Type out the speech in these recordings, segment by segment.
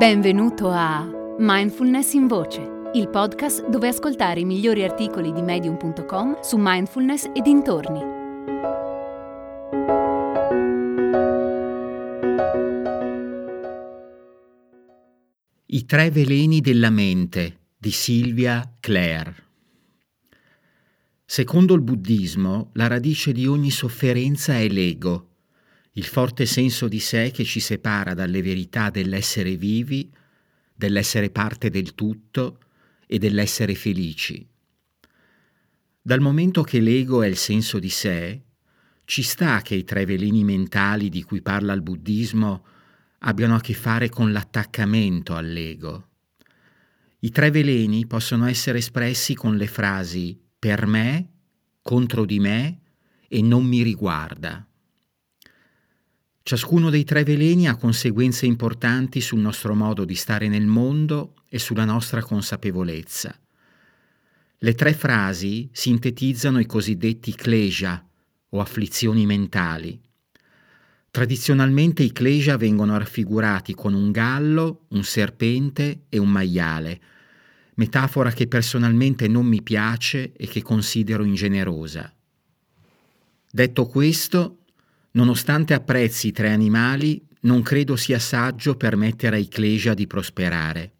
Benvenuto a Mindfulness in Voce, il podcast dove ascoltare i migliori articoli di medium.com su mindfulness e dintorni. I tre veleni della mente di Silvia Clare. Secondo il buddismo, la radice di ogni sofferenza è l'ego il forte senso di sé che ci separa dalle verità dell'essere vivi, dell'essere parte del tutto e dell'essere felici. Dal momento che l'ego è il senso di sé, ci sta che i tre veleni mentali di cui parla il buddismo abbiano a che fare con l'attaccamento all'ego. I tre veleni possono essere espressi con le frasi per me, contro di me e non mi riguarda. Ciascuno dei tre veleni ha conseguenze importanti sul nostro modo di stare nel mondo e sulla nostra consapevolezza. Le tre frasi sintetizzano i cosiddetti klesha o afflizioni mentali. Tradizionalmente i klesha vengono raffigurati con un gallo, un serpente e un maiale, metafora che personalmente non mi piace e che considero ingenerosa. Detto questo, Nonostante apprezzi i tre animali, non credo sia saggio permettere ai Clesia di prosperare.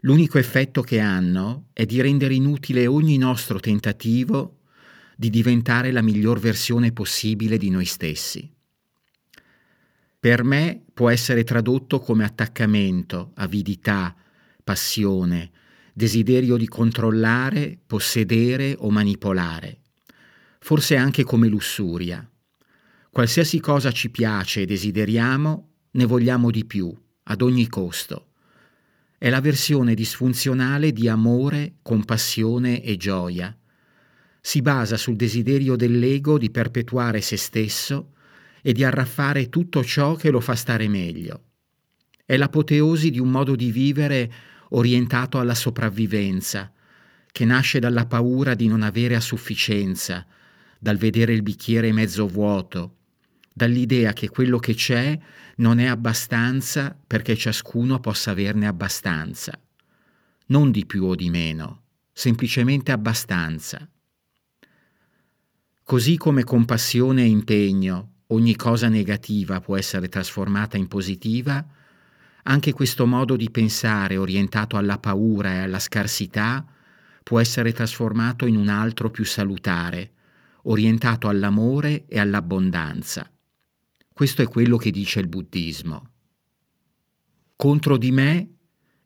L'unico effetto che hanno è di rendere inutile ogni nostro tentativo di diventare la miglior versione possibile di noi stessi. Per me può essere tradotto come attaccamento, avidità, passione, desiderio di controllare, possedere o manipolare, forse anche come lussuria. Qualsiasi cosa ci piace e desideriamo, ne vogliamo di più, ad ogni costo. È la versione disfunzionale di amore, compassione e gioia. Si basa sul desiderio dell'ego di perpetuare se stesso e di arraffare tutto ciò che lo fa stare meglio. È l'apoteosi di un modo di vivere orientato alla sopravvivenza, che nasce dalla paura di non avere a sufficienza, dal vedere il bicchiere mezzo vuoto, dall'idea che quello che c'è non è abbastanza perché ciascuno possa averne abbastanza. Non di più o di meno, semplicemente abbastanza. Così come compassione e impegno ogni cosa negativa può essere trasformata in positiva, anche questo modo di pensare orientato alla paura e alla scarsità può essere trasformato in un altro più salutare, orientato all'amore e all'abbondanza. Questo è quello che dice il buddismo. Contro di me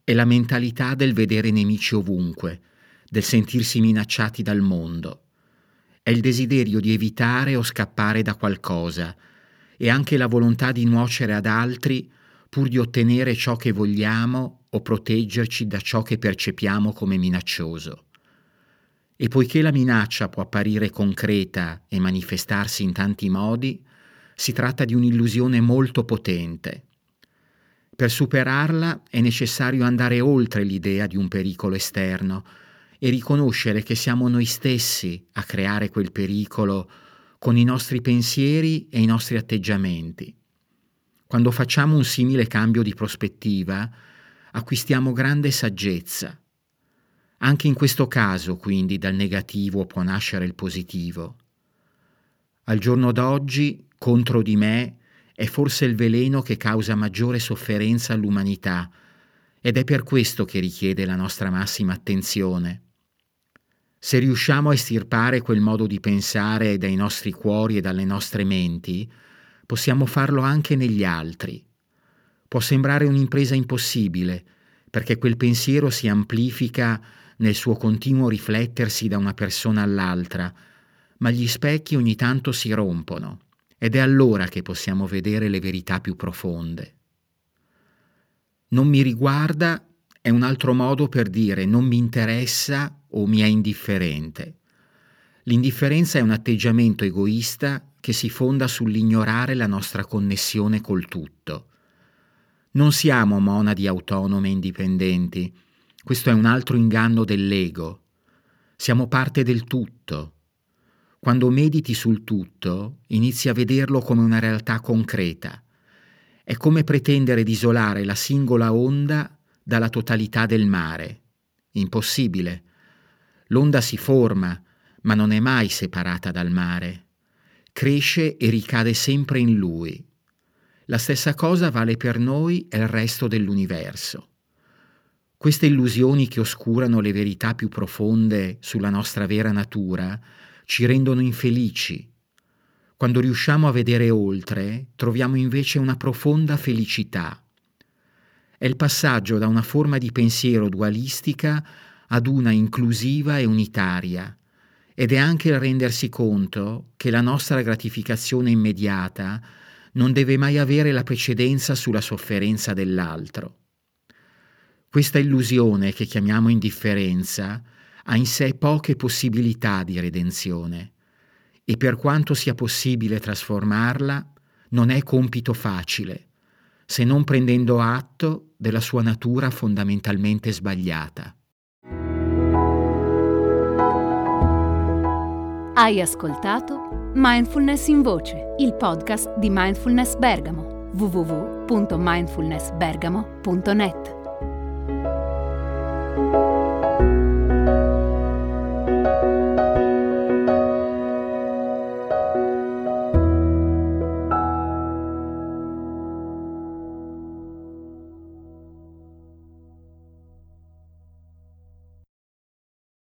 è la mentalità del vedere nemici ovunque, del sentirsi minacciati dal mondo. È il desiderio di evitare o scappare da qualcosa e anche la volontà di nuocere ad altri pur di ottenere ciò che vogliamo o proteggerci da ciò che percepiamo come minaccioso. E poiché la minaccia può apparire concreta e manifestarsi in tanti modi, si tratta di un'illusione molto potente. Per superarla è necessario andare oltre l'idea di un pericolo esterno e riconoscere che siamo noi stessi a creare quel pericolo con i nostri pensieri e i nostri atteggiamenti. Quando facciamo un simile cambio di prospettiva, acquistiamo grande saggezza. Anche in questo caso, quindi, dal negativo può nascere il positivo. Al giorno d'oggi contro di me è forse il veleno che causa maggiore sofferenza all'umanità ed è per questo che richiede la nostra massima attenzione. Se riusciamo a estirpare quel modo di pensare dai nostri cuori e dalle nostre menti, possiamo farlo anche negli altri. Può sembrare un'impresa impossibile, perché quel pensiero si amplifica nel suo continuo riflettersi da una persona all'altra, ma gli specchi ogni tanto si rompono ed è allora che possiamo vedere le verità più profonde. Non mi riguarda è un altro modo per dire non mi interessa o mi è indifferente. L'indifferenza è un atteggiamento egoista che si fonda sull'ignorare la nostra connessione col tutto. Non siamo monadi autonome e indipendenti. Questo è un altro inganno dell'ego. Siamo parte del tutto quando mediti sul tutto, inizi a vederlo come una realtà concreta. È come pretendere di isolare la singola onda dalla totalità del mare. Impossibile. L'onda si forma, ma non è mai separata dal mare. Cresce e ricade sempre in lui. La stessa cosa vale per noi e il resto dell'universo. Queste illusioni che oscurano le verità più profonde sulla nostra vera natura ci rendono infelici. Quando riusciamo a vedere oltre, troviamo invece una profonda felicità. È il passaggio da una forma di pensiero dualistica ad una inclusiva e unitaria, ed è anche il rendersi conto che la nostra gratificazione immediata non deve mai avere la precedenza sulla sofferenza dell'altro. Questa illusione che chiamiamo indifferenza ha in sé poche possibilità di redenzione e per quanto sia possibile trasformarla, non è compito facile, se non prendendo atto della sua natura fondamentalmente sbagliata. Hai ascoltato Mindfulness in Voce, il podcast di Mindfulness Bergamo, www.mindfulnessbergamo.net.